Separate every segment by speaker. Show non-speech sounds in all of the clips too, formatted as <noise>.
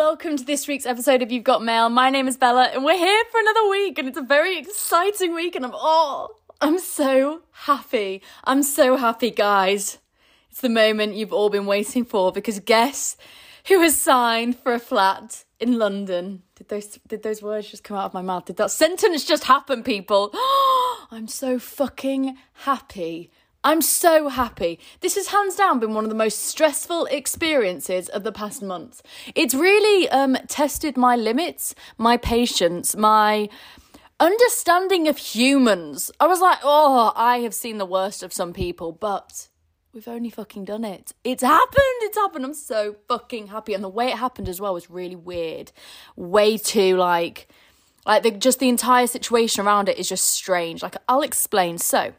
Speaker 1: welcome to this week's episode of You've Got Mail. My name is Bella, and we're here for another week, and it's a very exciting week, and I'm oh, I'm so happy. I'm so happy, guys. It's the moment you've all been waiting for because guess who has signed for a flat in London? Did those did those words just come out of my mouth? Did that sentence just happen, people? <gasps> I'm so fucking happy. I'm so happy. This has hands down been one of the most stressful experiences of the past months. It's really um, tested my limits, my patience, my understanding of humans. I was like, oh, I have seen the worst of some people, but we've only fucking done it. It's happened. It's happened. I'm so fucking happy. And the way it happened as well was really weird. Way too like, like the, just the entire situation around it is just strange. Like I'll explain. So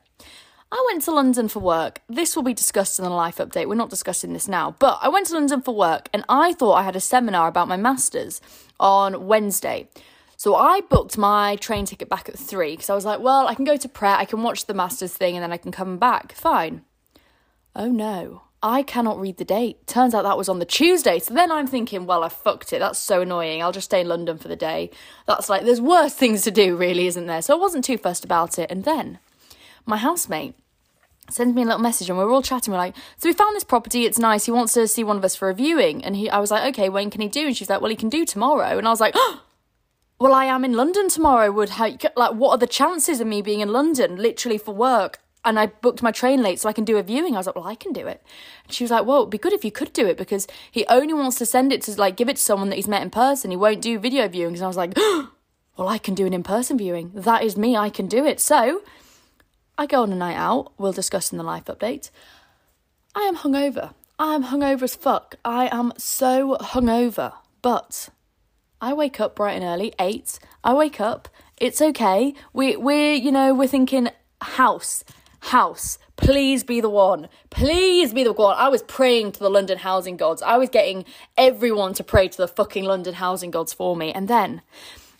Speaker 1: I went to London for work. This will be discussed in the life update. We're not discussing this now, but I went to London for work and I thought I had a seminar about my masters on Wednesday. So I booked my train ticket back at three because I was like, well, I can go to Pret, I can watch the masters thing, and then I can come back. Fine. Oh no, I cannot read the date. Turns out that was on the Tuesday. So then I'm thinking, well, I fucked it. That's so annoying. I'll just stay in London for the day. That's like, there's worse things to do, really, isn't there? So I wasn't too fussed about it. And then my housemate sends me a little message and we are all chatting. We're like, so we found this property. It's nice. He wants to see one of us for a viewing. And he, I was like, okay, when can he do? And she's like, well, he can do tomorrow. And I was like, oh, well, I am in London tomorrow. Would how, like, what are the chances of me being in London literally for work? And I booked my train late so I can do a viewing. I was like, well, I can do it. And she was like, well, it'd be good if you could do it because he only wants to send it to like give it to someone that he's met in person. He won't do video viewings. And I was like, oh, <gasps> well, I can do an in person viewing. That is me. I can do it. So I go on a night out, we'll discuss in the life update. I am hungover. I am hungover as fuck. I am so hungover. But I wake up bright and early, eight. I wake up. It's okay. We we're you know we're thinking house, house. Please be the one. Please be the one. I was praying to the London housing gods. I was getting everyone to pray to the fucking London housing gods for me. And then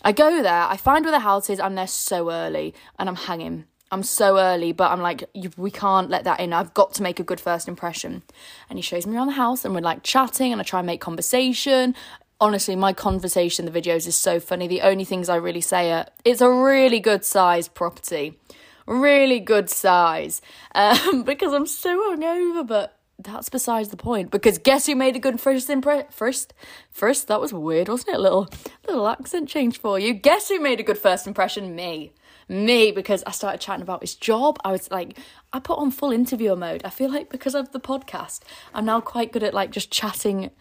Speaker 1: I go there. I find where the house is. I'm there so early, and I'm hanging. I'm so early, but I'm like, we can't let that in. I've got to make a good first impression. And he shows me around the house, and we're like chatting, and I try and make conversation. Honestly, my conversation, the videos is so funny. The only things I really say are, it's a really good size property, really good size, <laughs> um, because I'm so hungover. But that's besides the point. Because guess who made a good first impression? First, first, that was weird, wasn't it? Little, little accent change for you. Guess who made a good first impression? Me me because I started chatting about his job. I was like, I put on full interviewer mode. I feel like because of the podcast, I'm now quite good at like just chatting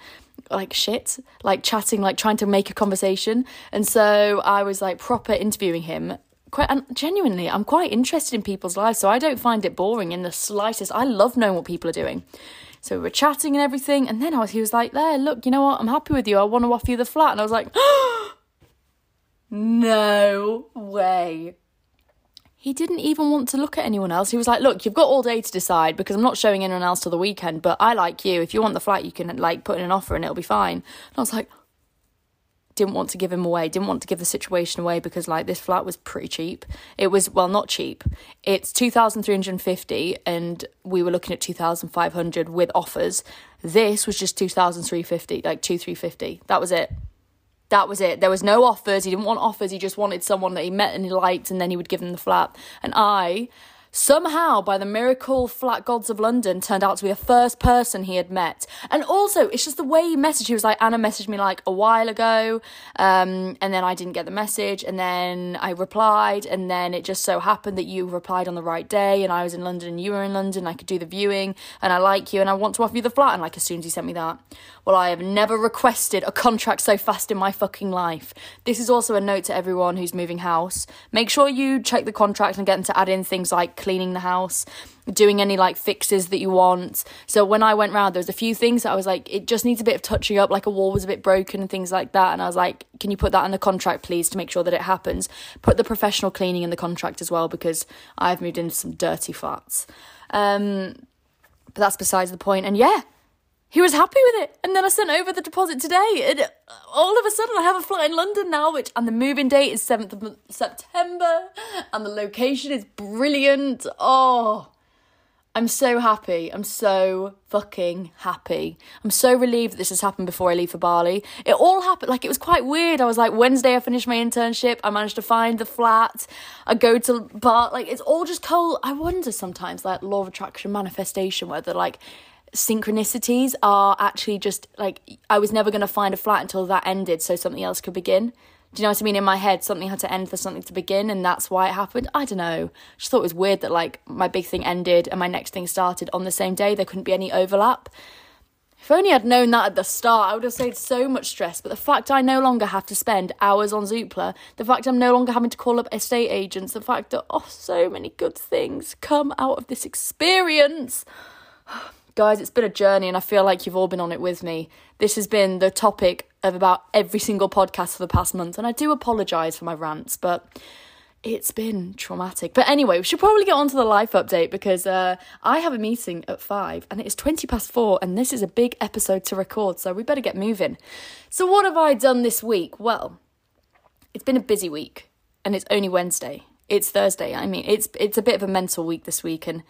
Speaker 1: like shit, like chatting, like trying to make a conversation. And so I was like proper interviewing him. Quite and genuinely, I'm quite interested in people's lives, so I don't find it boring in the slightest. I love knowing what people are doing. So we were chatting and everything, and then I was, he was like, "There, look, you know what? I'm happy with you. I want to offer you the flat." And I was like, <gasps> "No way!" He didn't even want to look at anyone else. He was like, "Look, you've got all day to decide because I'm not showing anyone else till the weekend. But I like you. If you want the flat, you can like put in an offer and it'll be fine." And I was like, didn't want to give him away. Didn't want to give the situation away because like this flat was pretty cheap. It was well, not cheap. It's two thousand three hundred fifty, and we were looking at two thousand five hundred with offers. This was just two thousand three fifty, like two three fifty. That was it. That was it. There was no offers. He didn't want offers. He just wanted someone that he met and he liked, and then he would give them the flat. And I somehow, by the miracle flat gods of London, turned out to be the first person he had met. And also, it's just the way he messaged. He was like, Anna messaged me like a while ago, um, and then I didn't get the message, and then I replied, and then it just so happened that you replied on the right day, and I was in London, and you were in London. I could do the viewing, and I like you, and I want to offer you the flat. And like as soon as he sent me that, well, I have never requested a contract so fast in my fucking life. This is also a note to everyone who's moving house. Make sure you check the contract and get them to add in things like cleaning the house, doing any like fixes that you want. So when I went round, there was a few things that I was like, it just needs a bit of touching up, like a wall was a bit broken and things like that. And I was like, can you put that in the contract, please, to make sure that it happens? Put the professional cleaning in the contract as well because I've moved into some dirty flats. Um, but that's besides the point. And yeah, he was happy with it. And then I sent over the deposit today. And all of a sudden, I have a flat in London now, which, and the moving date is 7th of September. And the location is brilliant. Oh, I'm so happy. I'm so fucking happy. I'm so relieved that this has happened before I leave for Bali. It all happened, like, it was quite weird. I was like, Wednesday, I finished my internship. I managed to find the flat. I go to Bar. Like, it's all just cold. I wonder sometimes, like, law of attraction manifestation, whether, like, synchronicities are actually just like I was never going to find a flat until that ended so something else could begin. Do you know what I mean? In my head, something had to end for something to begin, and that's why it happened. I don't know. Just thought it was weird that like my big thing ended and my next thing started on the same day. There couldn't be any overlap. If only I'd known that at the start, I would have saved so much stress. But the fact I no longer have to spend hours on Zoopla, the fact I'm no longer having to call up estate agents, the fact that oh, so many good things come out of this experience. <sighs> Guys, it's been a journey, and I feel like you've all been on it with me. This has been the topic of about every single podcast for the past month, and I do apologise for my rants, but it's been traumatic. But anyway, we should probably get on to the life update because uh, I have a meeting at five and it is 20 past four, and this is a big episode to record, so we better get moving. So, what have I done this week? Well, it's been a busy week, and it's only Wednesday. It's Thursday. I mean, it's it's a bit of a mental week this week, and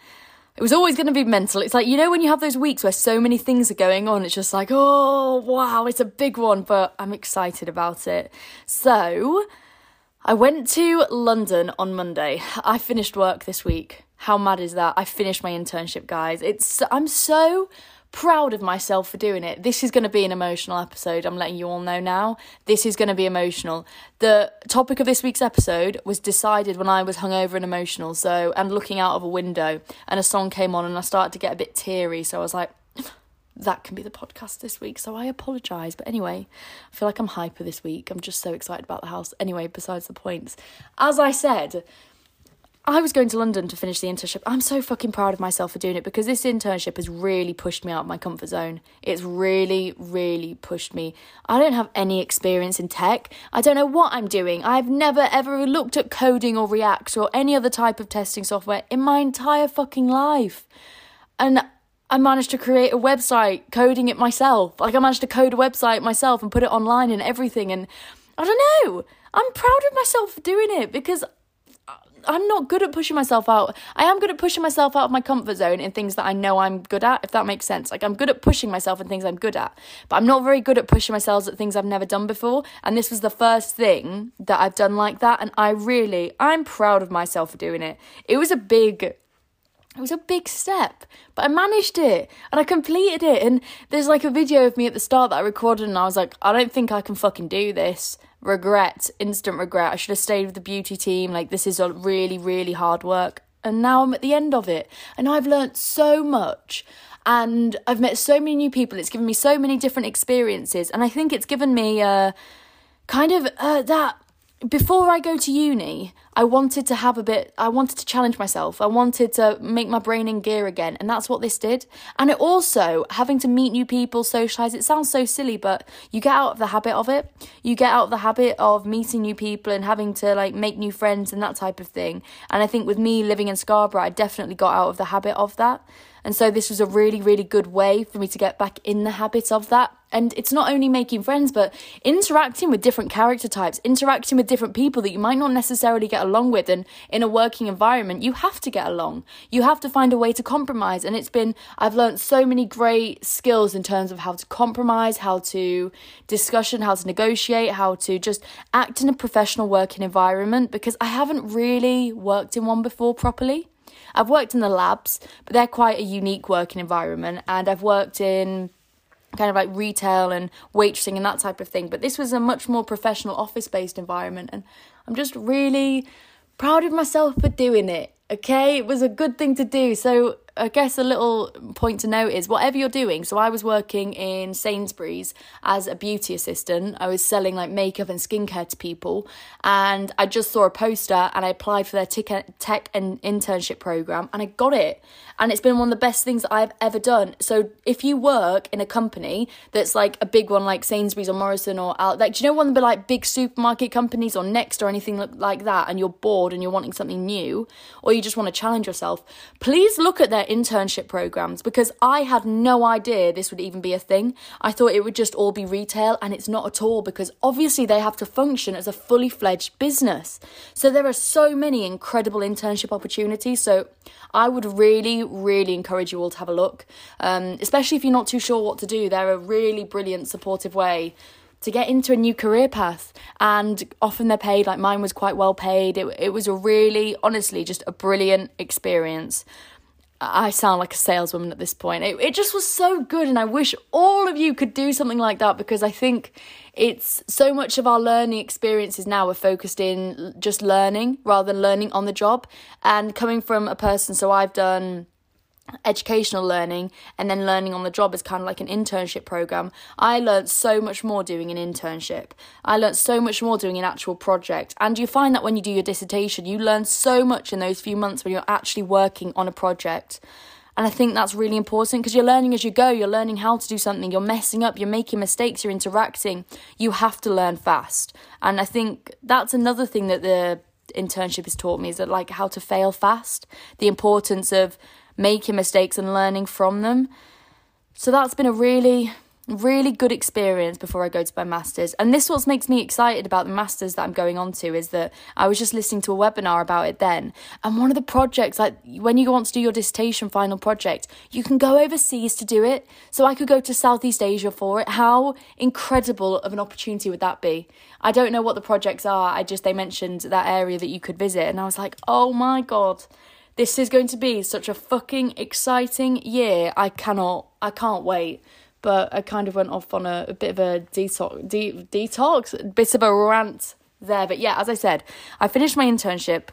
Speaker 1: it was always going to be mental. It's like, you know, when you have those weeks where so many things are going on, it's just like, oh, wow, it's a big one, but I'm excited about it. So, I went to London on Monday. I finished work this week. How mad is that? I finished my internship, guys. It's I'm so proud of myself for doing it. This is going to be an emotional episode. I'm letting you all know now. This is going to be emotional. The topic of this week's episode was decided when I was hungover and emotional. So, and looking out of a window, and a song came on, and I started to get a bit teary. So I was like, <sighs> that can be the podcast this week. So I apologise. But anyway, I feel like I'm hyper this week. I'm just so excited about the house. Anyway, besides the points, as I said, I was going to London to finish the internship. I'm so fucking proud of myself for doing it because this internship has really pushed me out of my comfort zone. It's really, really pushed me. I don't have any experience in tech. I don't know what I'm doing. I've never ever looked at coding or React or any other type of testing software in my entire fucking life. And I managed to create a website coding it myself. Like I managed to code a website myself and put it online and everything. And I don't know. I'm proud of myself for doing it because I'm not good at pushing myself out. I am good at pushing myself out of my comfort zone in things that I know I'm good at, if that makes sense. Like I'm good at pushing myself in things I'm good at, but I'm not very good at pushing myself at things I've never done before. And this was the first thing that I've done like that. And I really, I'm proud of myself for doing it. It was a big it was a big step, but I managed it and I completed it. And there's like a video of me at the start that I recorded, and I was like, I don't think I can fucking do this regret, instant regret. I should have stayed with the beauty team. Like, this is a really, really hard work. And now I'm at the end of it. And I've learnt so much. And I've met so many new people. It's given me so many different experiences. And I think it's given me uh, kind of uh, that before I go to uni, I wanted to have a bit, I wanted to challenge myself. I wanted to make my brain in gear again. And that's what this did. And it also, having to meet new people, socialize, it sounds so silly, but you get out of the habit of it. You get out of the habit of meeting new people and having to like make new friends and that type of thing. And I think with me living in Scarborough, I definitely got out of the habit of that. And so this was a really, really good way for me to get back in the habit of that. And it's not only making friends, but interacting with different character types, interacting with different people that you might not necessarily get along with. And in a working environment, you have to get along. You have to find a way to compromise. And it's been, I've learned so many great skills in terms of how to compromise, how to discussion, how to negotiate, how to just act in a professional working environment because I haven't really worked in one before properly. I've worked in the labs, but they're quite a unique working environment, and I've worked in kind of like retail and waitressing and that type of thing. But this was a much more professional office based environment, and I'm just really proud of myself for doing it. Okay, it was a good thing to do. So I guess a little point to note is whatever you're doing. So I was working in Sainsbury's as a beauty assistant. I was selling like makeup and skincare to people, and I just saw a poster and I applied for their tech and internship program and I got it. And it's been one of the best things that I've ever done. So if you work in a company that's like a big one like Sainsbury's or Morrison or like do you know one of the like big supermarket companies or Next or anything like that, and you're bored and you're wanting something new, or you just want to challenge yourself, please look at their internship programs because I had no idea this would even be a thing. I thought it would just all be retail, and it's not at all because obviously they have to function as a fully fledged business. So there are so many incredible internship opportunities. So I would really, really encourage you all to have a look, um, especially if you're not too sure what to do. They're a really brilliant, supportive way to get into a new career path and often they're paid like mine was quite well paid it, it was a really honestly just a brilliant experience I sound like a saleswoman at this point. It, it just was so good, and I wish all of you could do something like that because I think it's so much of our learning experiences now are focused in just learning rather than learning on the job. And coming from a person, so I've done educational learning and then learning on the job is kind of like an internship program. I learned so much more doing an internship. I learned so much more doing an actual project. And you find that when you do your dissertation, you learn so much in those few months when you're actually working on a project. And I think that's really important because you're learning as you go. You're learning how to do something. You're messing up. You're making mistakes. You're interacting. You have to learn fast. And I think that's another thing that the internship has taught me is that like how to fail fast. The importance of making mistakes and learning from them. So that's been a really, really good experience before I go to my masters. And this what makes me excited about the masters that I'm going on to is that I was just listening to a webinar about it then. And one of the projects, like when you want to do your dissertation final project, you can go overseas to do it. So I could go to Southeast Asia for it. How incredible of an opportunity would that be? I don't know what the projects are. I just they mentioned that area that you could visit and I was like, "Oh my god." This is going to be such a fucking exciting year. I cannot, I can't wait. But I kind of went off on a, a bit of a detox, de- detox, bit of a rant there. But yeah, as I said, I finished my internship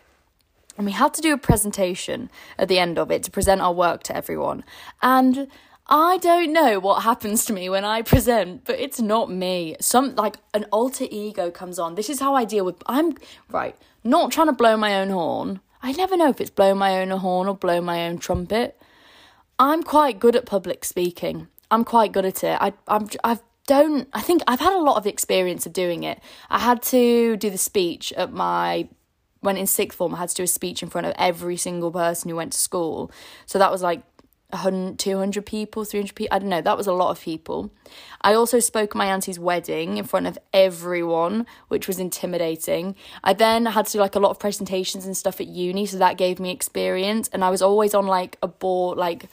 Speaker 1: and we had to do a presentation at the end of it to present our work to everyone. And I don't know what happens to me when I present, but it's not me. Some like an alter ego comes on. This is how I deal with I'm right, not trying to blow my own horn, I never know if it's blow my own horn or blow my own trumpet. I'm quite good at public speaking. I'm quite good at it. I I'm I've don't I think I've had a lot of experience of doing it. I had to do the speech at my when in sixth form I had to do a speech in front of every single person who went to school. So that was like 200 people, 300 people. I don't know. That was a lot of people. I also spoke at my auntie's wedding in front of everyone, which was intimidating. I then had to do like a lot of presentations and stuff at uni, so that gave me experience. And I was always on like a board, like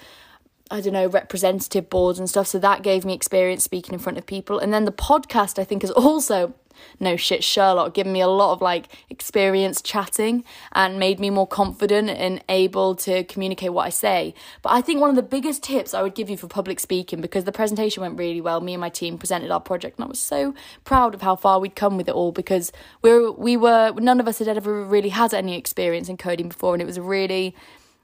Speaker 1: I don't know, representative boards and stuff. So that gave me experience speaking in front of people. And then the podcast, I think, is also no shit Sherlock, given me a lot of like experience chatting and made me more confident and able to communicate what I say. But I think one of the biggest tips I would give you for public speaking, because the presentation went really well, me and my team presented our project, and I was so proud of how far we'd come with it all because we were, we were none of us had ever really had any experience in coding before, and it was really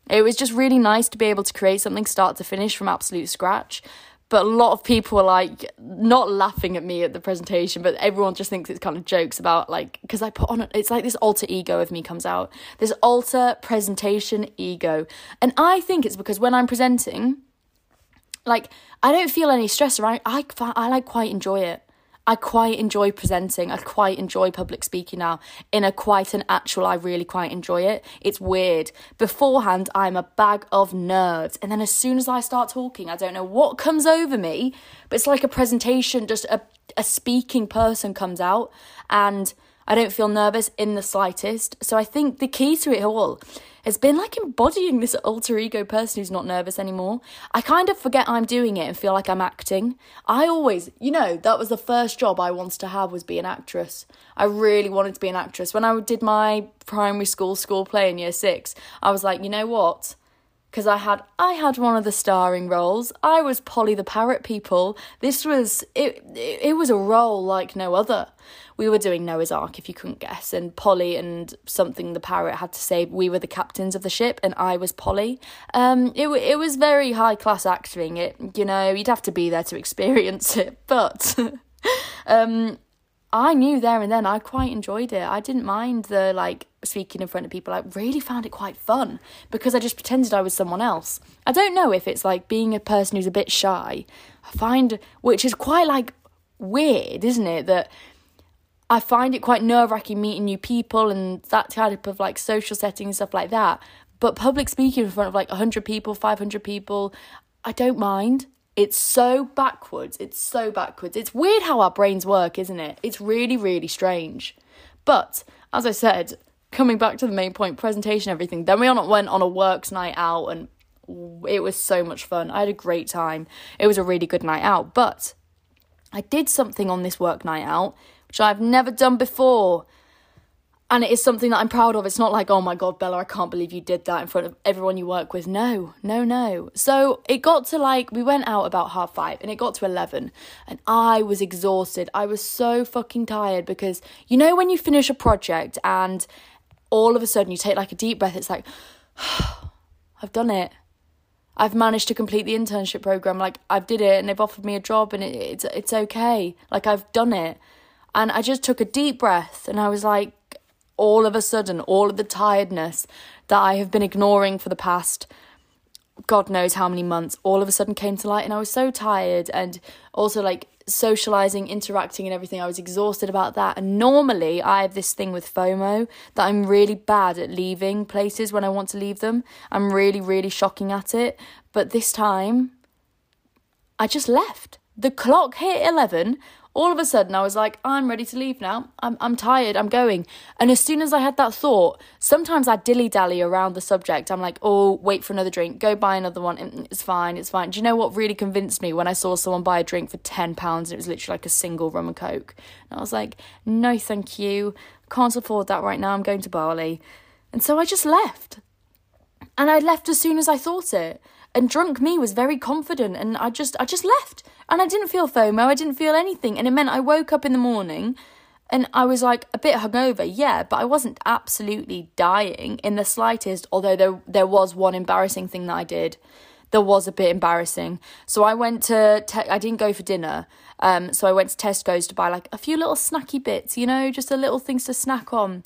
Speaker 1: it was just really nice to be able to create something start to finish from absolute scratch but a lot of people were like not laughing at me at the presentation but everyone just thinks it's kind of jokes about like because i put on it's like this alter ego of me comes out. This alter presentation ego. And i think it's because when i'm presenting like i don't feel any stress around i i like quite enjoy it I quite enjoy presenting. I quite enjoy public speaking now. In a quite an actual, I really quite enjoy it. It's weird. Beforehand, I'm a bag of nerves. And then as soon as I start talking, I don't know what comes over me, but it's like a presentation, just a, a speaking person comes out. And I don't feel nervous in the slightest. So I think the key to it all has been like embodying this alter ego person who's not nervous anymore. I kind of forget I'm doing it and feel like I'm acting. I always, you know, that was the first job I wanted to have was be an actress. I really wanted to be an actress. When I did my primary school school play in year 6, I was like, you know what? Because I had I had one of the starring roles. I was Polly the parrot people. This was it, it it was a role like no other. We were doing Noah's Ark if you couldn't guess and Polly and something the parrot had to say we were the captains of the ship and I was Polly. Um it it was very high class acting. It you know, you'd have to be there to <laughs> experience it. But <laughs> um I knew there and then I quite enjoyed it. I didn't mind the like speaking in front of people. I really found it quite fun because I just pretended I was someone else. I don't know if it's like being a person who's a bit shy. I find which is quite like weird, isn't it? That I find it quite nerve wracking meeting new people and that type of like social setting and stuff like that. But public speaking in front of like 100 people, 500 people, I don't mind. It's so backwards. It's so backwards. It's weird how our brains work, isn't it? It's really, really strange. But as I said, coming back to the main point, presentation, everything, then we went on a works night out and it was so much fun. I had a great time. It was a really good night out. But I did something on this work night out, which I've never done before and it is something that I'm proud of. It's not like, oh my God, Bella, I can't believe you did that in front of everyone you work with. No, no, no. So it got to like, we went out about half five and it got to 11 and I was exhausted. I was so fucking tired because you know, when you finish a project and all of a sudden you take like a deep breath, it's like, <sighs> I've done it. I've managed to complete the internship program. Like I've did it and they've offered me a job and it, it's, it's okay. Like I've done it. And I just took a deep breath and I was like, all of a sudden, all of the tiredness that I have been ignoring for the past God knows how many months all of a sudden came to light and I was so tired and also like socializing, interacting and everything. I was exhausted about that. And normally I have this thing with FOMO that I'm really bad at leaving places when I want to leave them. I'm really, really shocking at it. But this time I just left. The clock hit 11 all of a sudden I was like, I'm ready to leave now. I'm, I'm tired. I'm going. And as soon as I had that thought, sometimes I dilly dally around the subject. I'm like, oh, wait for another drink. Go buy another one. It's fine. It's fine. Do you know what really convinced me when I saw someone buy a drink for £10 and it was literally like a single rum and coke? And I was like, no, thank you. Can't afford that right now. I'm going to Bali. And so I just left. And I left as soon as I thought it. And drunk me was very confident and I just I just left. And I didn't feel FOMO, I didn't feel anything. And it meant I woke up in the morning and I was like a bit hungover, yeah, but I wasn't absolutely dying in the slightest, although there there was one embarrassing thing that I did. There was a bit embarrassing. So I went to te- I didn't go for dinner. Um so I went to Tesco's to buy like a few little snacky bits, you know, just a little things to snack on.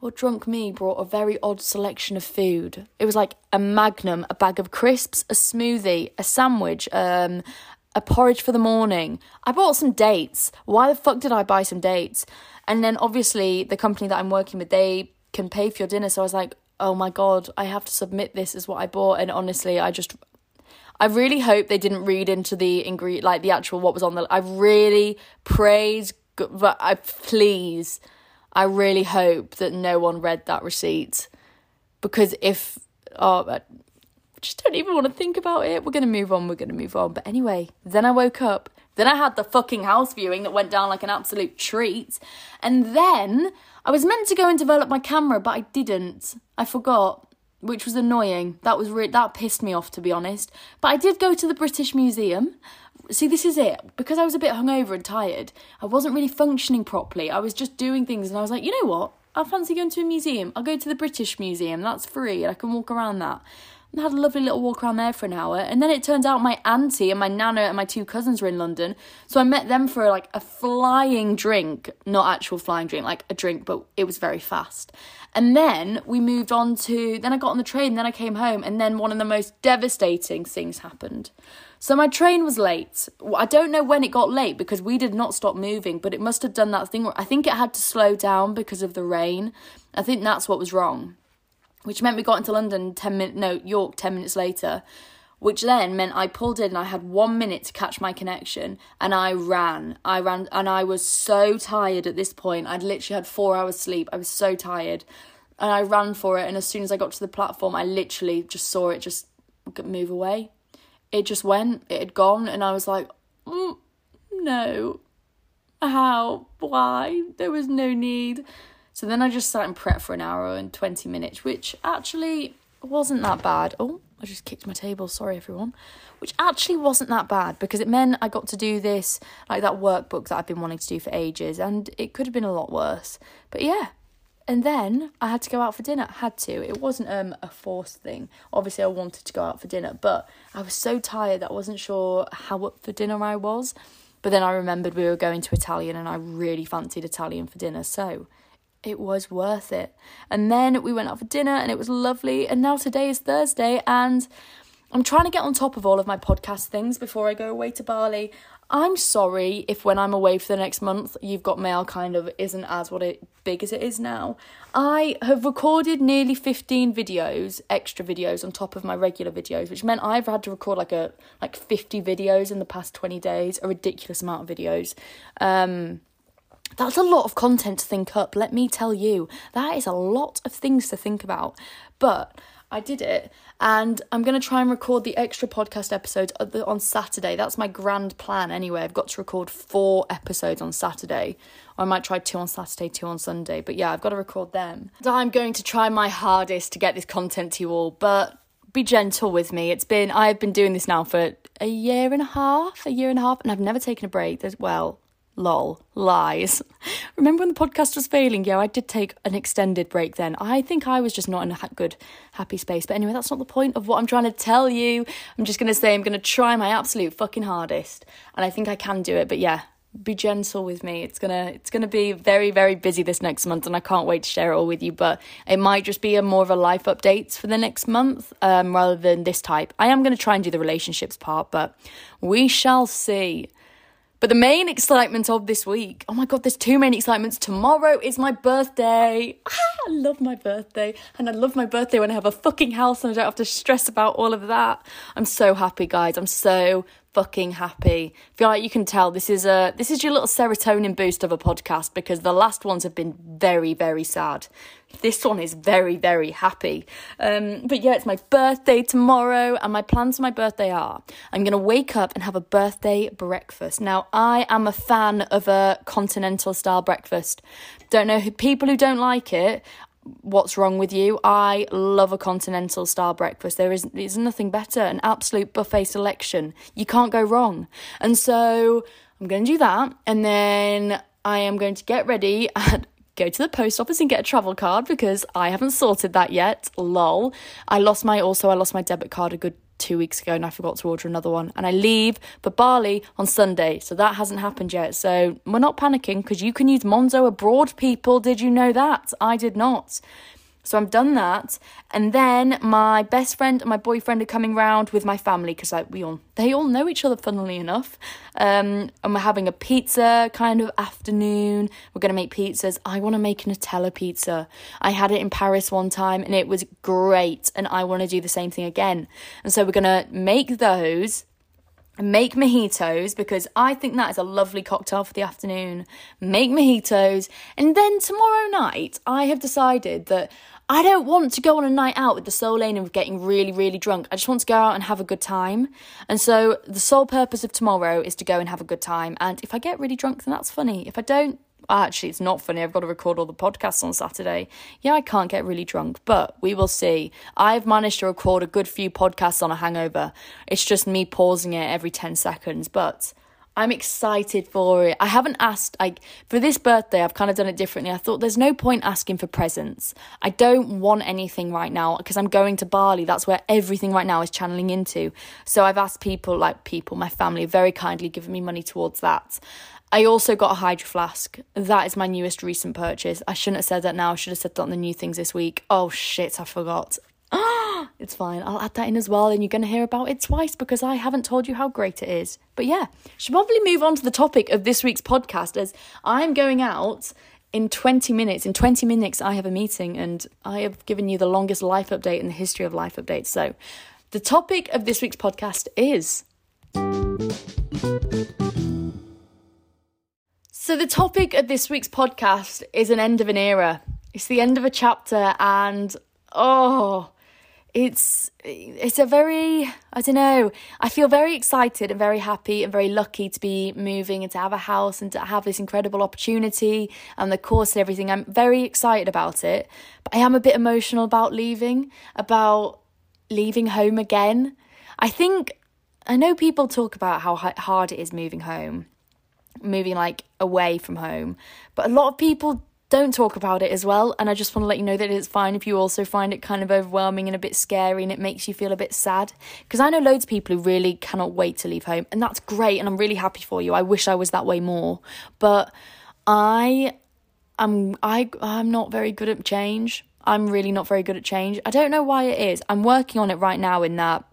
Speaker 1: Well, drunk me brought a very odd selection of food. It was like a magnum, a bag of crisps, a smoothie, a sandwich, um, a porridge for the morning. I bought some dates. Why the fuck did I buy some dates? And then obviously the company that I'm working with, they can pay for your dinner. So I was like, oh my god, I have to submit this as what I bought. And honestly, I just, I really hope they didn't read into the ingredient, like the actual what was on the. I really praise, but I please, I really hope that no one read that receipt, because if oh, I just don't even want to think about it. We're going to move on. We're going to move on. But anyway, then I woke up. Then I had the fucking house viewing that went down like an absolute treat. And then I was meant to go and develop my camera, but I didn't. I forgot, which was annoying. That was re- that pissed me off to be honest. But I did go to the British Museum. See, this is it. Because I was a bit hungover and tired, I wasn't really functioning properly. I was just doing things and I was like, you know what? I fancy going to a museum. I'll go to the British Museum. That's free and I can walk around that had a lovely little walk around there for an hour. And then it turns out my auntie and my nana and my two cousins were in London. So I met them for like a flying drink, not actual flying drink, like a drink, but it was very fast. And then we moved on to, then I got on the train, then I came home, and then one of the most devastating things happened. So my train was late. I don't know when it got late because we did not stop moving, but it must have done that thing I think it had to slow down because of the rain. I think that's what was wrong which meant we got into London 10 minutes, no, York 10 minutes later, which then meant I pulled in and I had one minute to catch my connection and I ran. I ran and I was so tired at this point. I'd literally had four hours sleep. I was so tired. And I ran for it. And as soon as I got to the platform, I literally just saw it just move away. It just went, it had gone. And I was like, mm, no. How? Why? There was no need. So then I just sat and prep for an hour and 20 minutes, which actually wasn't that bad. Oh, I just kicked my table. Sorry, everyone. Which actually wasn't that bad because it meant I got to do this, like that workbook that I've been wanting to do for ages, and it could have been a lot worse. But yeah. And then I had to go out for dinner. I had to. It wasn't um, a forced thing. Obviously, I wanted to go out for dinner, but I was so tired that I wasn't sure how up for dinner I was. But then I remembered we were going to Italian and I really fancied Italian for dinner. So it was worth it. And then we went out for dinner and it was lovely. And now today is Thursday and I'm trying to get on top of all of my podcast things before I go away to Bali. I'm sorry if when I'm away for the next month, you've got mail kind of isn't as what it big as it is now. I have recorded nearly 15 videos, extra videos on top of my regular videos, which meant I've had to record like a like 50 videos in the past 20 days, a ridiculous amount of videos. Um that's a lot of content to think up, let me tell you. That is a lot of things to think about. But I did it, and I'm going to try and record the extra podcast episodes on Saturday. That's my grand plan anyway. I've got to record four episodes on Saturday. I might try two on Saturday, two on Sunday. But yeah, I've got to record them. I'm going to try my hardest to get this content to you all, but be gentle with me. It's been, I've been doing this now for a year and a half, a year and a half, and I've never taken a break. There's, well, Lol, lies. Remember when the podcast was failing? Yeah, I did take an extended break then. I think I was just not in a good, happy space. But anyway, that's not the point of what I'm trying to tell you. I'm just going to say I'm going to try my absolute fucking hardest. And I think I can do it. But yeah, be gentle with me. It's gonna it's gonna be very very busy this next month, and I can't wait to share it all with you. But it might just be a more of a life updates for the next month, um, rather than this type. I am gonna try and do the relationships part, but we shall see. But the main excitement of this week, oh my god, there's too many excitements. Tomorrow is my birthday. Ah, I love my birthday. And I love my birthday when I have a fucking house and I don't have to stress about all of that. I'm so happy, guys. I'm so fucking happy. feel like you can tell this is a this is your little serotonin boost of a podcast because the last ones have been very very sad. This one is very very happy. Um, but yeah, it's my birthday tomorrow, and my plans for my birthday are I'm gonna wake up and have a birthday breakfast. Now I am a fan of a continental style breakfast. Don't know who people who don't like it what's wrong with you. I love a continental style breakfast. There is there's nothing better. An absolute buffet selection. You can't go wrong. And so I'm going to do that, and then I am going to get ready and go to the post office and get a travel card because I haven't sorted that yet. Lol. I lost my also I lost my debit card a good two weeks ago and I forgot to order another one. And I leave for Bali on Sunday, so that hasn't happened yet. So we're not panicking because you can use Monzo abroad, people. Did you know that? I did not. So I've done that, and then my best friend and my boyfriend are coming round with my family because like we all they all know each other, funnily enough. Um, and we're having a pizza kind of afternoon. We're gonna make pizzas. I want to make a Nutella pizza. I had it in Paris one time and it was great, and I want to do the same thing again. And so we're gonna make those make mojitos because I think that is a lovely cocktail for the afternoon. Make mojitos, and then tomorrow night I have decided that I don't want to go on a night out with the sole aim of getting really, really drunk. I just want to go out and have a good time. And so the sole purpose of tomorrow is to go and have a good time. And if I get really drunk, then that's funny. If I don't, actually, it's not funny. I've got to record all the podcasts on Saturday. Yeah, I can't get really drunk, but we will see. I've managed to record a good few podcasts on a hangover. It's just me pausing it every 10 seconds, but I'm excited for it. I haven't asked like for this birthday I've kind of done it differently. I thought there's no point asking for presents. I don't want anything right now because I'm going to Bali. That's where everything right now is channeling into. So I've asked people like people, my family very kindly given me money towards that. I also got a hydro flask. That is my newest recent purchase. I shouldn't have said that now. I should have said that on the new things this week. Oh shit, I forgot. <gasps> it's fine. I'll add that in as well, and you're going to hear about it twice because I haven't told you how great it is. But yeah, should probably move on to the topic of this week's podcast as I'm going out in 20 minutes. In 20 minutes, I have a meeting, and I have given you the longest life update in the history of life updates. So, the topic of this week's podcast is. So, the topic of this week's podcast is an end of an era. It's the end of a chapter, and oh, it's it's a very I don't know. I feel very excited and very happy and very lucky to be moving and to have a house and to have this incredible opportunity and the course and everything. I'm very excited about it, but I am a bit emotional about leaving, about leaving home again. I think I know people talk about how hard it is moving home, moving like away from home, but a lot of people don't talk about it as well. And I just want to let you know that it's fine if you also find it kind of overwhelming and a bit scary and it makes you feel a bit sad. Because I know loads of people who really cannot wait to leave home, and that's great. And I'm really happy for you. I wish I was that way more. But I am I I'm not very good at change. I'm really not very good at change. I don't know why it is. I'm working on it right now in that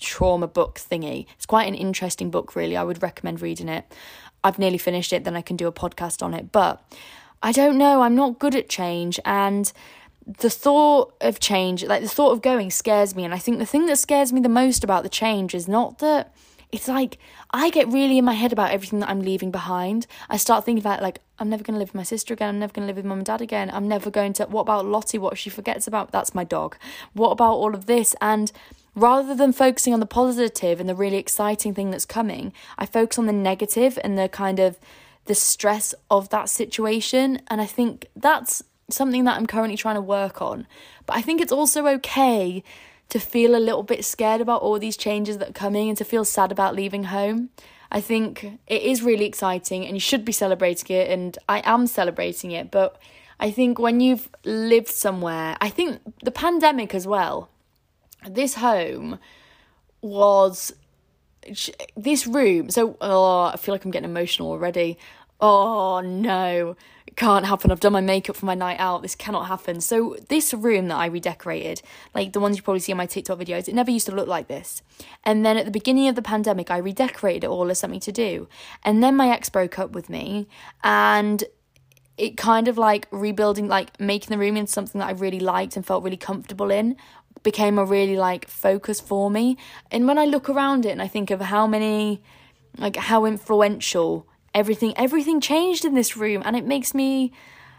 Speaker 1: trauma book thingy. It's quite an interesting book, really. I would recommend reading it. I've nearly finished it, then I can do a podcast on it. But I don't know, I'm not good at change. And the thought of change, like the thought of going, scares me. And I think the thing that scares me the most about the change is not that it's like I get really in my head about everything that I'm leaving behind. I start thinking about like I'm never going to live with my sister again. I'm never going to live with mum and dad again. I'm never going to. What about Lottie? What if she forgets about? That's my dog. What about all of this? And rather than focusing on the positive and the really exciting thing that's coming, I focus on the negative and the kind of the stress of that situation. And I think that's something that I'm currently trying to work on. But I think it's also okay to feel a little bit scared about all these changes that are coming and to feel sad about leaving home. I think it is really exciting and you should be celebrating it, and I am celebrating it. But I think when you've lived somewhere, I think the pandemic as well, this home was this room. So, oh, I feel like I'm getting emotional already. Oh no can't happen. I've done my makeup for my night out. This cannot happen. So this room that I redecorated, like the ones you probably see on my TikTok videos, it never used to look like this. And then at the beginning of the pandemic, I redecorated it all as something to do. And then my ex broke up with me and it kind of like rebuilding like making the room into something that I really liked and felt really comfortable in became a really like focus for me. And when I look around it and I think of how many like how influential everything everything changed in this room and it makes me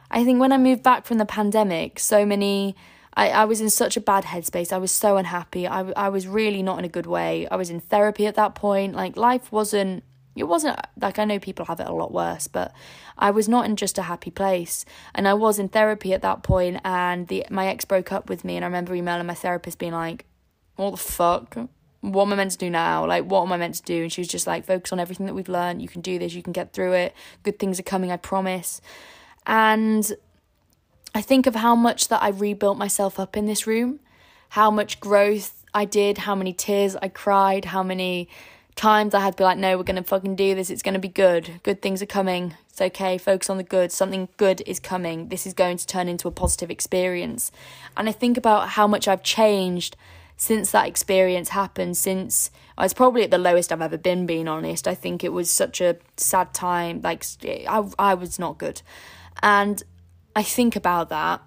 Speaker 1: I think when I moved back from the pandemic so many I, I was in such a bad headspace. I was so unhappy. I, I was really not in a good way. I was in therapy at that point. Like, life wasn't, it wasn't, like, I know people have it a lot worse, but I was not in just a happy place. And I was in therapy at that point, and the my ex broke up with me. And I remember emailing my therapist being like, what the fuck? what am I meant to do now? Like, what am I meant to do? And she was just like, focus on everything that we've learned. You can do this. You can get through it. Good things are coming, I promise. And I think of how much that I rebuilt myself up in this room, how much growth I did, how many tears I cried, how many times I had to be like, no, we're going to fucking do this. It's going to be good. Good things are coming. It's okay. Focus on the good. Something good is coming. This is going to turn into a positive experience. And I think about how much I've changed since that experience happened, since I was probably at the lowest I've ever been, being honest. I think it was such a sad time. Like, I, I was not good. And I think about that.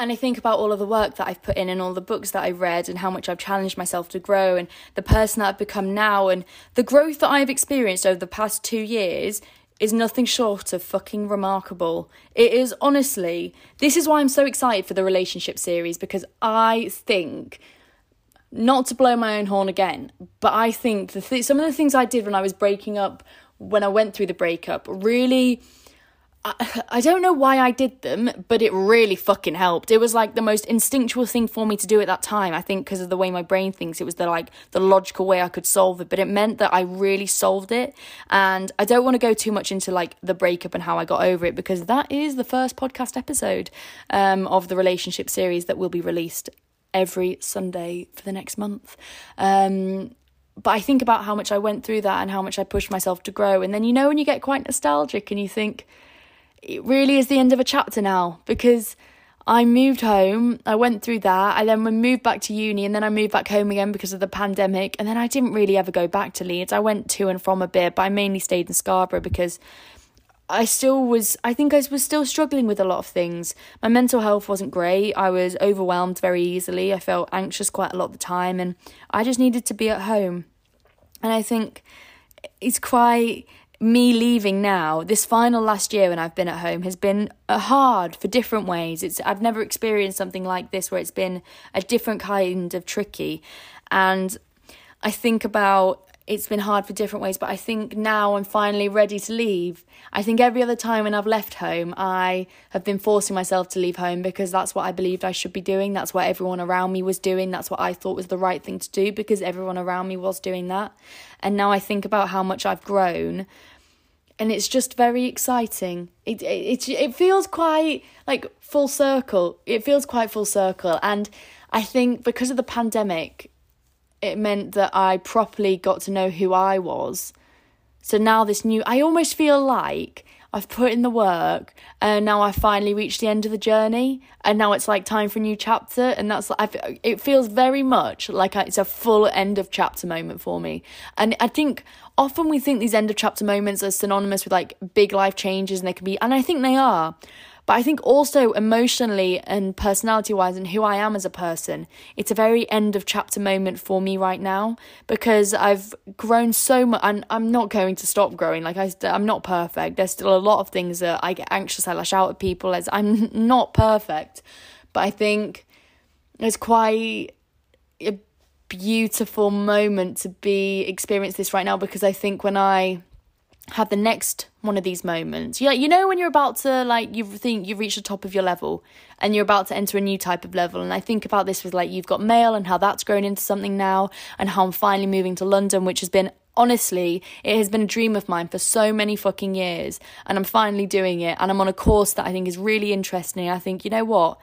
Speaker 1: And I think about all of the work that I've put in and all the books that I've read and how much I've challenged myself to grow and the person that I've become now and the growth that I've experienced over the past two years is nothing short of fucking remarkable. It is honestly, this is why I'm so excited for the relationship series because I think not to blow my own horn again, but I think the th- some of the things I did when I was breaking up, when I went through the breakup, really. <laughs> I, don't know why I did them, but it really fucking helped. It was like the most instinctual thing for me to do at that time. I think because of the way my brain thinks, it was the like the logical way I could solve it. But it meant that I really solved it. And I don't want to go too much into like the breakup and how I got over it because that is the first podcast episode um, of the relationship series that will be released every Sunday for the next month. Um, but I think about how much I went through that and how much I pushed myself to grow. And then, you know, when you get quite nostalgic and you think, it really is the end of a chapter now because I moved home, I went through that, I then moved back to uni, and then I moved back home again because of the pandemic. And then I didn't really ever go back to Leeds. I went to and from a bit, but I mainly stayed in Scarborough because I still was, I think I was still struggling with a lot of things. My mental health wasn't great. I was overwhelmed very easily. I felt anxious quite a lot of the time, and I just needed to be at home. And I think it's quite me leaving now. This final last year when I've been at home has been uh, hard for different ways. It's I've never experienced something like this where it's been a different kind of tricky, and I think about it's been hard for different ways, but I think now I'm finally ready to leave. I think every other time when I've left home, I have been forcing myself to leave home because that's what I believed I should be doing. That's what everyone around me was doing. That's what I thought was the right thing to do because everyone around me was doing that. And now I think about how much I've grown and it's just very exciting. It, it, it, feels quite like full circle. It feels quite full circle. And I think because of the pandemic, it meant that I properly got to know who I was. So now this new, I almost feel like I've put in the work, and now I finally reached the end of the journey, and now it's like time for a new chapter, and that's I. It feels very much like it's a full end of chapter moment for me, and I think often we think these end of chapter moments are synonymous with like big life changes, and they can be, and I think they are. But I think also emotionally and personality wise, and who I am as a person, it's a very end of chapter moment for me right now because I've grown so much. And I'm not going to stop growing. Like I, I'm not perfect. There's still a lot of things that I get anxious. I lash out at people as I'm <laughs> not perfect. But I think it's quite a beautiful moment to be experience this right now because I think when I have the next one of these moments. Yeah, you know when you're about to like you think you've reached the top of your level and you're about to enter a new type of level. And I think about this with like you've got mail and how that's grown into something now and how I'm finally moving to London, which has been honestly, it has been a dream of mine for so many fucking years. And I'm finally doing it. And I'm on a course that I think is really interesting. I think, you know what?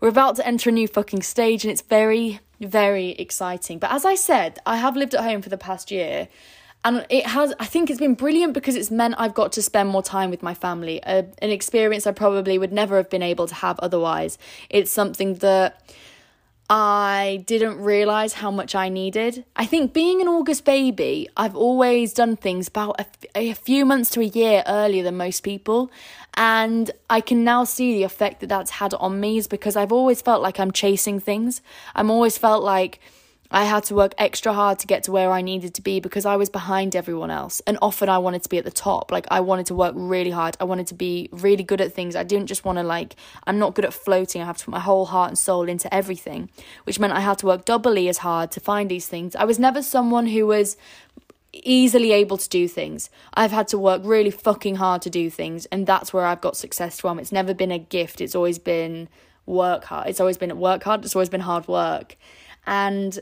Speaker 1: We're about to enter a new fucking stage and it's very, very exciting. But as I said, I have lived at home for the past year and it has i think it's been brilliant because it's meant i've got to spend more time with my family. A, an experience i probably would never have been able to have otherwise. It's something that i didn't realize how much i needed. I think being an august baby i've always done things about a, a few months to a year earlier than most people. And i can now see the effect that that's had on me is because i've always felt like i'm chasing things. I'm always felt like I had to work extra hard to get to where I needed to be because I was behind everyone else. And often I wanted to be at the top. Like I wanted to work really hard. I wanted to be really good at things. I didn't just want to like I'm not good at floating. I have to put my whole heart and soul into everything, which meant I had to work doubly as hard to find these things. I was never someone who was easily able to do things. I've had to work really fucking hard to do things, and that's where I've got success from. It's never been a gift. It's always been work hard. It's always been work hard. It's always been hard work. And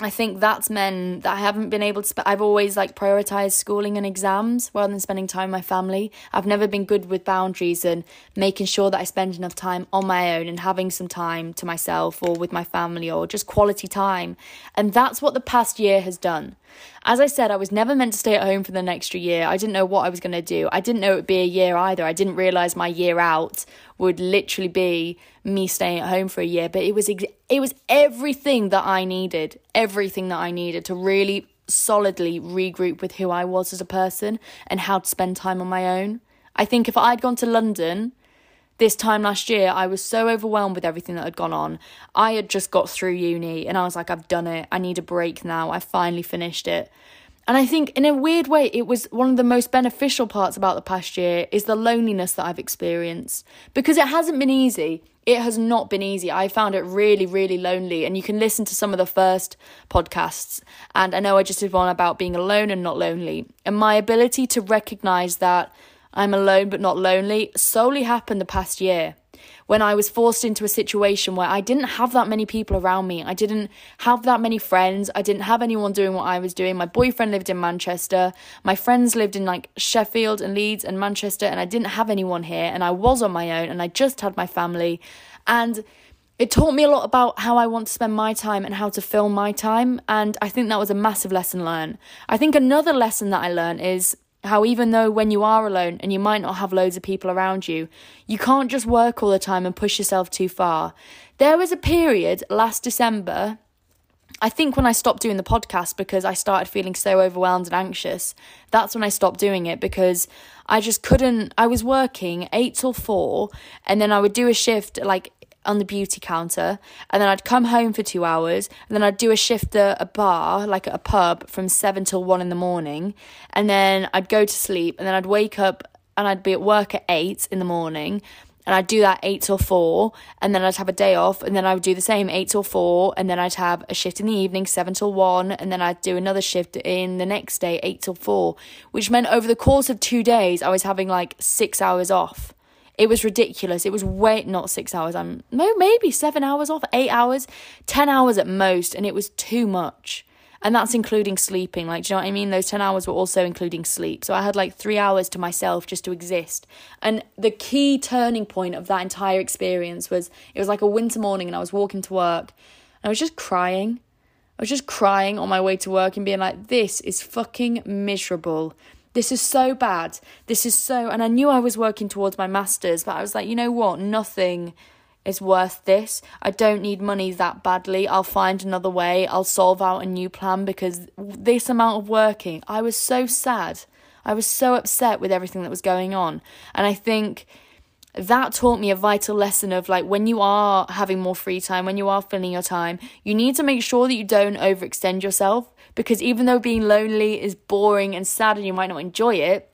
Speaker 1: I think that's meant that I haven't been able to. Sp- I've always like prioritized schooling and exams rather than spending time with my family. I've never been good with boundaries and making sure that I spend enough time on my own and having some time to myself or with my family or just quality time. And that's what the past year has done. As I said, I was never meant to stay at home for the next year. I didn't know what I was going to do. I didn't know it would be a year either. I didn't realize my year out would literally be me staying at home for a year, but it was ex- it was everything that I needed, everything that I needed to really solidly regroup with who I was as a person and how to spend time on my own. I think if I'd gone to London this time last year, I was so overwhelmed with everything that had gone on. I had just got through uni and I was like, I've done it. I need a break now. I finally finished it. And I think in a weird way, it was one of the most beneficial parts about the past year is the loneliness that I've experienced because it hasn't been easy. It has not been easy. I found it really, really lonely. And you can listen to some of the first podcasts. And I know I just did one about being alone and not lonely. And my ability to recognize that I'm alone but not lonely solely happened the past year when I was forced into a situation where I didn't have that many people around me. I didn't have that many friends. I didn't have anyone doing what I was doing. My boyfriend lived in Manchester. My friends lived in like Sheffield and Leeds and Manchester, and I didn't have anyone here. And I was on my own and I just had my family. And it taught me a lot about how I want to spend my time and how to fill my time. And I think that was a massive lesson learned. I think another lesson that I learned is how even though when you are alone and you might not have loads of people around you, you can't just work all the time and push yourself too far. There was a period last December, I think when I stopped doing the podcast because I started feeling so overwhelmed and anxious, that's when I stopped doing it because I just couldn't. I was working eight till four, and then I would do a shift like on the beauty counter and then I'd come home for two hours and then I'd do a shift at a bar, like at a pub, from seven till one in the morning. And then I'd go to sleep and then I'd wake up and I'd be at work at eight in the morning and I'd do that eight till four, and then I'd have a day off, and then I would do the same eight till four, and then I'd have a shift in the evening, seven till one, and then I'd do another shift in the next day, eight till four, which meant over the course of two days, I was having like six hours off. It was ridiculous. It was way not six hours. Um, I'm no maybe seven hours off, eight hours, ten hours at most, and it was too much. And that's including sleeping. Like, do you know what I mean? Those 10 hours were also including sleep. So I had like three hours to myself just to exist. And the key turning point of that entire experience was it was like a winter morning and I was walking to work and I was just crying. I was just crying on my way to work and being like, this is fucking miserable this is so bad. This is so, and I knew I was working towards my master's, but I was like, you know what? Nothing is worth this. I don't need money that badly. I'll find another way. I'll solve out a new plan because this amount of working, I was so sad. I was so upset with everything that was going on. And I think that taught me a vital lesson of like when you are having more free time, when you are filling your time, you need to make sure that you don't overextend yourself because even though being lonely is boring and sad and you might not enjoy it,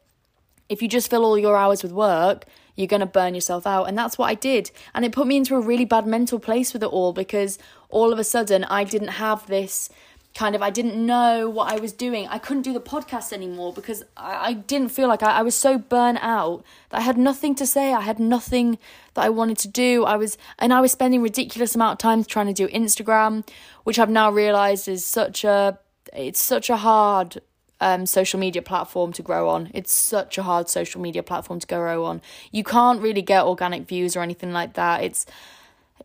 Speaker 1: if you just fill all your hours with work, you're going to burn yourself out. And that's what I did. And it put me into a really bad mental place with it all because all of a sudden I didn't have this kind of I didn't know what I was doing. I couldn't do the podcast anymore because I, I didn't feel like I, I was so burnt out that I had nothing to say. I had nothing that I wanted to do. I was and I was spending ridiculous amount of time trying to do Instagram, which I've now realized is such a it's such a hard um, social media platform to grow on. It's such a hard social media platform to grow on. You can't really get organic views or anything like that. It's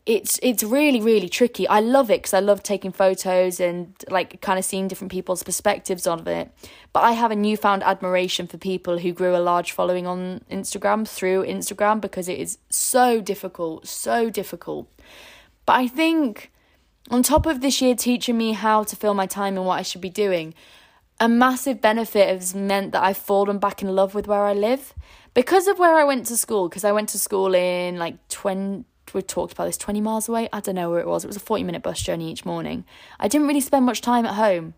Speaker 1: it's it's really really tricky. I love it because I love taking photos and like kind of seeing different people's perspectives of it. But I have a newfound admiration for people who grew a large following on Instagram through Instagram because it is so difficult, so difficult. But I think on top of this year teaching me how to fill my time and what I should be doing, a massive benefit has meant that I've fallen back in love with where I live because of where I went to school. Because I went to school in like 20, we talked about this 20 miles away. I don't know where it was. It was a 40 minute bus journey each morning. I didn't really spend much time at home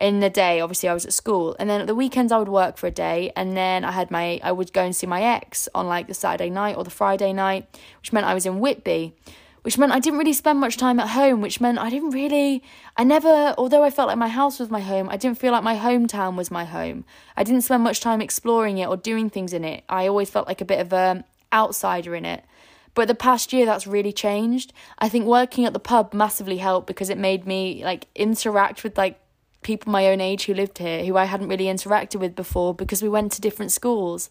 Speaker 1: in the day obviously i was at school and then at the weekends i would work for a day and then i had my i would go and see my ex on like the saturday night or the friday night which meant i was in whitby which meant I didn't really spend much time at home, which meant I didn't really, I never, although I felt like my house was my home, I didn't feel like my hometown was my home. I didn't spend much time exploring it or doing things in it. I always felt like a bit of a outsider in it. But the past year, that's really changed. I think working at the pub massively helped because it made me like interact with like people my own age who lived here who I hadn't really interacted with before because we went to different schools.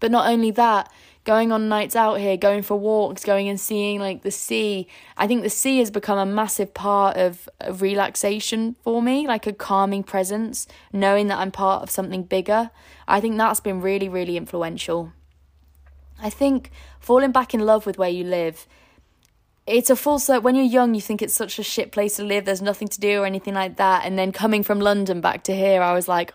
Speaker 1: But not only that, going on nights out here, going for walks, going and seeing like the sea. I think the sea has become a massive part of, of relaxation for me, like a calming presence, knowing that I'm part of something bigger. I think that's been really, really influential. I think falling back in love with where you live. It's a full circle. When you're young, you think it's such a shit place to live. There's nothing to do or anything like that. And then coming from London back to here, I was like,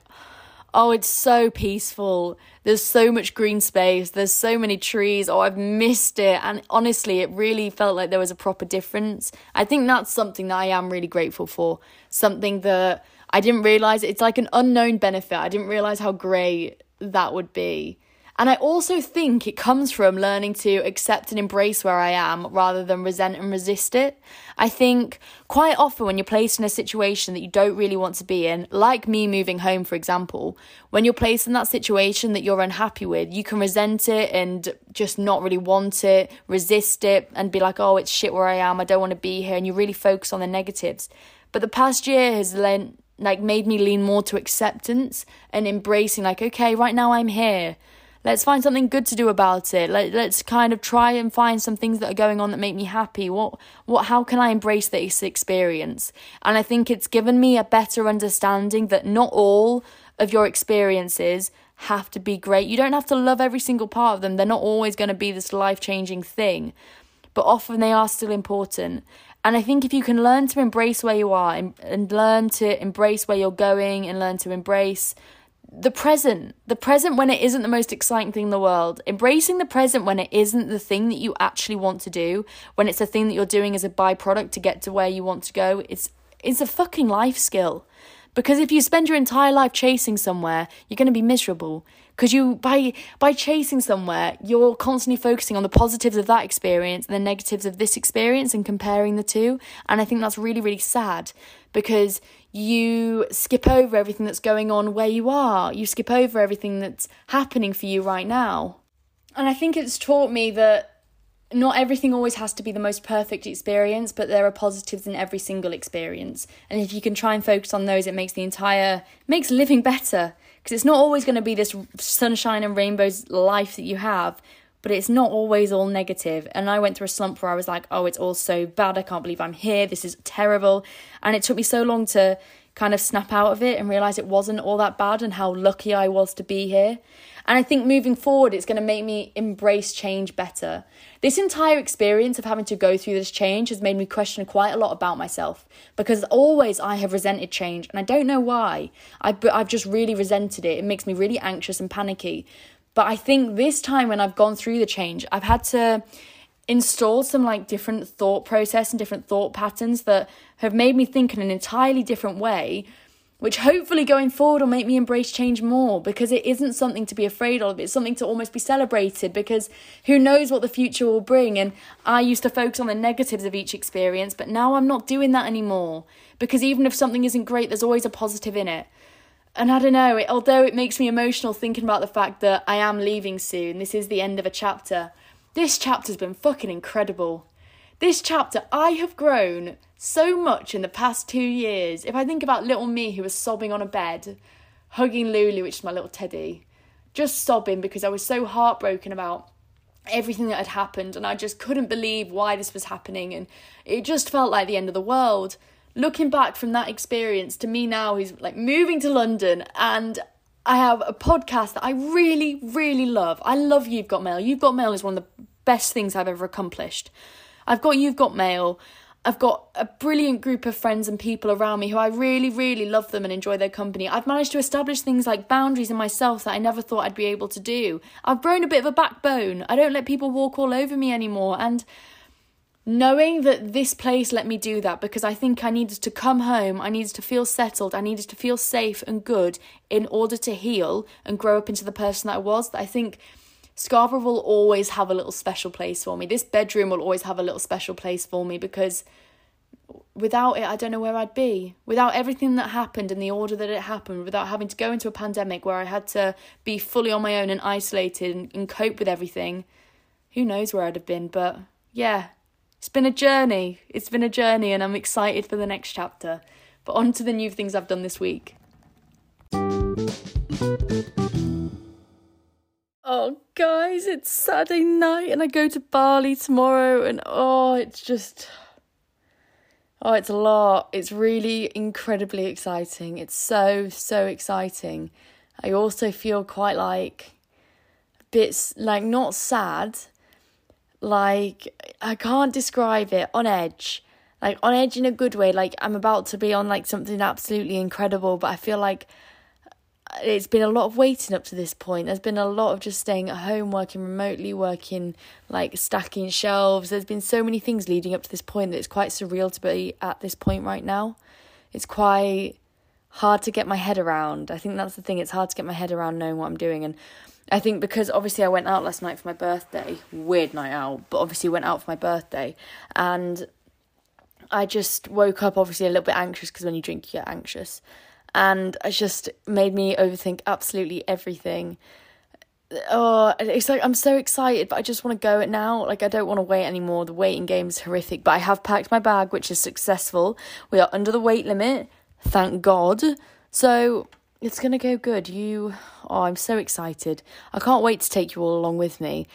Speaker 1: Oh, it's so peaceful. There's so much green space. There's so many trees. Oh, I've missed it. And honestly, it really felt like there was a proper difference. I think that's something that I am really grateful for. Something that I didn't realize. It's like an unknown benefit. I didn't realize how great that would be. And I also think it comes from learning to accept and embrace where I am rather than resent and resist it. I think quite often when you're placed in a situation that you don't really want to be in, like me moving home, for example, when you're placed in that situation that you're unhappy with, you can resent it and just not really want it, resist it, and be like, oh, it's shit where I am, I don't want to be here, and you really focus on the negatives. But the past year has lent, like made me lean more to acceptance and embracing, like, okay, right now I'm here let's find something good to do about it. Let, let's kind of try and find some things that are going on that make me happy. What what how can i embrace this experience? And i think it's given me a better understanding that not all of your experiences have to be great. You don't have to love every single part of them. They're not always going to be this life-changing thing but often they are still important. And I think if you can learn to embrace where you are and, and learn to embrace where you're going and learn to embrace the present, the present when it isn't the most exciting thing in the world, embracing the present when it isn't the thing that you actually want to do, when it's a thing that you're doing as a byproduct to get to where you want to go, it's it's a fucking life skill. Because if you spend your entire life chasing somewhere, you're going to be miserable. Because you by by chasing somewhere, you're constantly focusing on the positives of that experience and the negatives of this experience and comparing the two. And I think that's really really sad because you skip over everything that's going on where you are. You skip over everything that's happening for you right now. And I think it's taught me that not everything always has to be the most perfect experience, but there are positives in every single experience. And if you can try and focus on those, it makes the entire makes living better because it's not always going to be this sunshine and rainbows life that you have, but it's not always all negative. And I went through a slump where I was like, oh, it's all so bad. I can't believe I'm here. This is terrible. And it took me so long to kind of snap out of it and realize it wasn't all that bad and how lucky I was to be here. And I think moving forward, it's going to make me embrace change better. This entire experience of having to go through this change has made me question quite a lot about myself because always I have resented change and I don't know why. I, I've just really resented it. It makes me really anxious and panicky. But I think this time when I've gone through the change, I've had to install some like different thought process and different thought patterns that have made me think in an entirely different way which hopefully going forward will make me embrace change more because it isn't something to be afraid of. It's something to almost be celebrated because who knows what the future will bring. And I used to focus on the negatives of each experience, but now I'm not doing that anymore because even if something isn't great, there's always a positive in it. And I don't know, it, although it makes me emotional thinking about the fact that I am leaving soon, this is the end of a chapter. This chapter's been fucking incredible. This chapter, I have grown so much in the past two years. If I think about little me who was sobbing on a bed, hugging Lulu, which is my little teddy, just sobbing because I was so heartbroken about everything that had happened and I just couldn't believe why this was happening and it just felt like the end of the world. Looking back from that experience to me now who's like moving to London and I have a podcast that I really, really love. I love You've Got Mail. You've Got Mail is one of the best things I've ever accomplished. I've got You've Got Mail. I've got a brilliant group of friends and people around me who I really, really love them and enjoy their company. I've managed to establish things like boundaries in myself that I never thought I'd be able to do. I've grown a bit of a backbone. I don't let people walk all over me anymore. And knowing that this place let me do that because I think I needed to come home, I needed to feel settled, I needed to feel safe and good in order to heal and grow up into the person that I was, that I think Scarborough will always have a little special place for me. This bedroom will always have a little special place for me because without it, I don't know where I'd be. Without everything that happened in the order that it happened, without having to go into a pandemic where I had to be fully on my own and isolated and, and cope with everything, who knows where I'd have been. But yeah, it's been a journey. It's been a journey, and I'm excited for the next chapter. But on to the new things I've done this week. Oh, guys, it's Saturday night and I go to Bali tomorrow, and oh, it's just. Oh, it's a lot. It's really incredibly exciting. It's so, so exciting. I also feel quite like bits like not sad, like I can't describe it, on edge. Like on edge in a good way, like I'm about to be on like something absolutely incredible, but I feel like it's been a lot of waiting up to this point. There's been a lot of just staying at home, working remotely, working like stacking shelves. There's been so many things leading up to this point that it's quite surreal to be at this point right now. It's quite hard to get my head around. I think that's the thing. It's hard to get my head around knowing what I'm doing. And I think because obviously I went out last night for my birthday, weird night out, but obviously went out for my birthday. And I just woke up obviously a little bit anxious because when you drink, you get anxious and it just made me overthink absolutely everything. Oh, it's like I'm so excited, but I just want to go it now. Like I don't want to wait anymore. The waiting game is horrific, but I have packed my bag, which is successful. We are under the weight limit, thank God. So it's gonna go good. You, oh, I'm so excited. I can't wait to take you all along with me.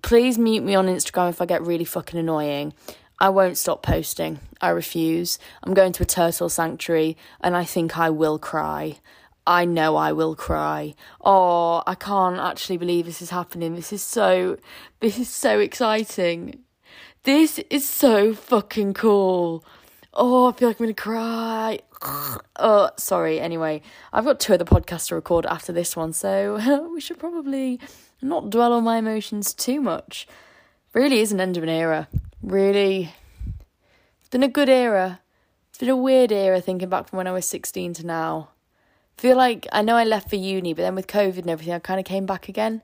Speaker 1: Please mute me on Instagram if I get really fucking annoying. I won't stop posting. I refuse. I'm going to a turtle sanctuary and I think I will cry. I know I will cry. Oh, I can't actually believe this is happening. This is so this is so exciting. This is so fucking cool. Oh, I feel like I'm gonna cry. <sighs> oh, sorry. Anyway, I've got two other podcasts to record after this one, so <laughs> we should probably not dwell on my emotions too much. Really is an end of an era really it's been a good era. It's been a weird era thinking back from when I was 16 to now. I feel like I know I left for uni, but then with COVID and everything, I kind of came back again.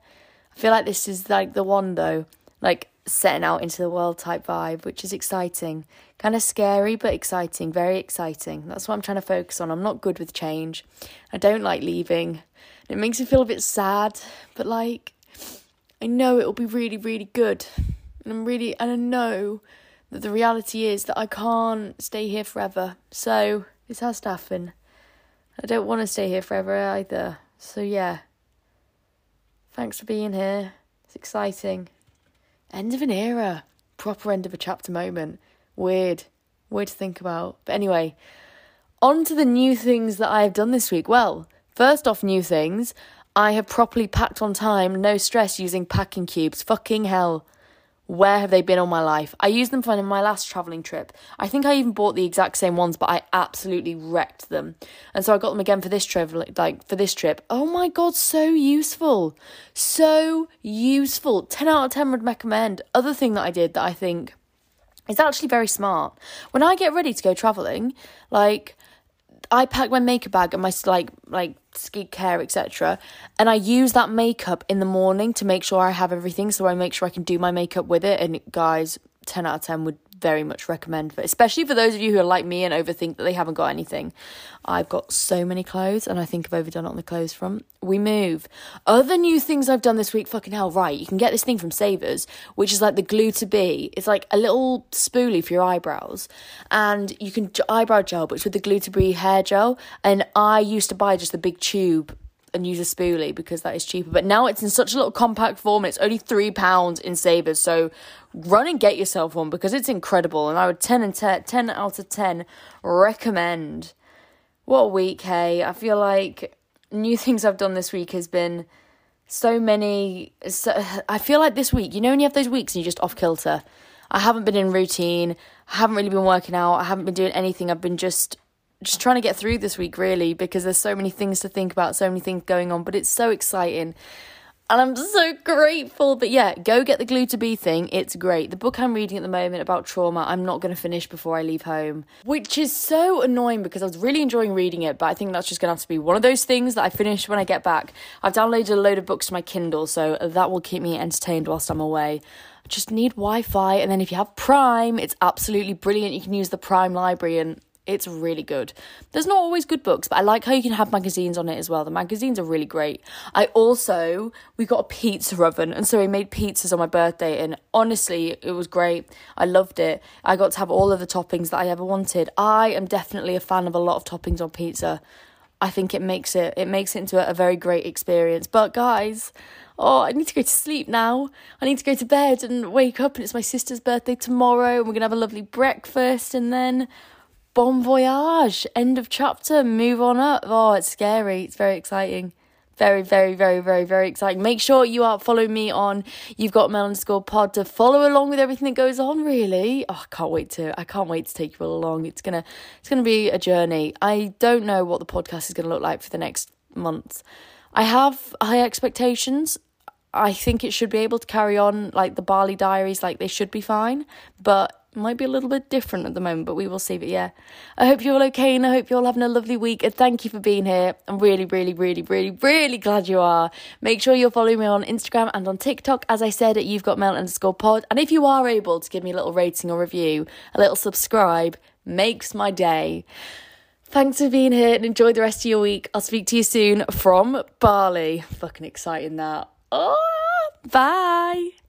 Speaker 1: I feel like this is like the one though, like setting out into the world type vibe, which is exciting. Kind of scary, but exciting, very exciting. That's what I'm trying to focus on. I'm not good with change. I don't like leaving. It makes me feel a bit sad, but like, I know it will be really, really good. And I'm really, and I know that the reality is that I can't stay here forever. So this has to happen. I don't want to stay here forever either. So yeah. Thanks for being here. It's exciting. End of an era. Proper end of a chapter moment. Weird. Weird to think about. But anyway, on to the new things that I have done this week. Well, first off, new things. I have properly packed on time, no stress using packing cubes. Fucking hell. Where have they been all my life? I used them for my last travelling trip. I think I even bought the exact same ones, but I absolutely wrecked them. And so I got them again for this trip, like for this trip. Oh my god, so useful. So useful. 10 out of 10 would recommend. Other thing that I did that I think is actually very smart. When I get ready to go travelling, like I pack my makeup bag and my like like skincare etc. And I use that makeup in the morning to make sure I have everything, so I make sure I can do my makeup with it. And guys, ten out of ten would very much recommend for especially for those of you who are like me and overthink that they haven't got anything. I've got so many clothes and I think I've overdone it on the clothes front. We move. Other new things I've done this week, fucking hell, right. You can get this thing from Savers, which is like the glue to be. It's like a little spoolie for your eyebrows. And you can eyebrow gel, but it's with the glue to be hair gel. And I used to buy just the big tube and use a spoolie because that is cheaper. But now it's in such a little compact form it's only three pounds in Savers. So run and get yourself one because it's incredible. And I would 10 and 10, 10 out of 10 recommend. What a week, hey. I feel like new things I've done this week has been so many. So, I feel like this week, you know, when you have those weeks and you're just off kilter. I haven't been in routine. I haven't really been working out. I haven't been doing anything. I've been just just trying to get through this week really because there's so many things to think about, so many things going on, but it's so exciting. And I'm so grateful. But yeah, go get the glue to be thing. It's great. The book I'm reading at the moment about trauma, I'm not going to finish before I leave home, which is so annoying because I was really enjoying reading it. But I think that's just going to have to be one of those things that I finish when I get back. I've downloaded a load of books to my Kindle, so that will keep me entertained whilst I'm away. I just need Wi Fi. And then if you have Prime, it's absolutely brilliant. You can use the Prime library and it's really good. There's not always good books, but I like how you can have magazines on it as well. The magazines are really great. I also we got a pizza oven, and so we made pizzas on my birthday, and honestly, it was great. I loved it. I got to have all of the toppings that I ever wanted. I am definitely a fan of a lot of toppings on pizza. I think it makes it it makes it into a, a very great experience. But guys, oh, I need to go to sleep now. I need to go to bed and wake up, and it's my sister's birthday tomorrow, and we're gonna have a lovely breakfast, and then bon voyage, end of chapter, move on up. Oh, it's scary. It's very exciting. Very, very, very, very, very exciting. Make sure you are following me on You've Got Mail underscore pod to follow along with everything that goes on, really. Oh, I can't wait to I can't wait to take you all along. It's gonna it's gonna be a journey. I don't know what the podcast is gonna look like for the next months. I have high expectations. I think it should be able to carry on like the Bali Diaries, like they should be fine. But might be a little bit different at the moment, but we will see. But yeah, I hope you're all okay and I hope you're all having a lovely week. And thank you for being here. I'm really, really, really, really, really glad you are. Make sure you're following me on Instagram and on TikTok, as I said, at You've Got Mail underscore pod. And if you are able to give me a little rating or review, a little subscribe, makes my day. Thanks for being here and enjoy the rest of your week. I'll speak to you soon from Bali. Fucking exciting that. Oh, bye.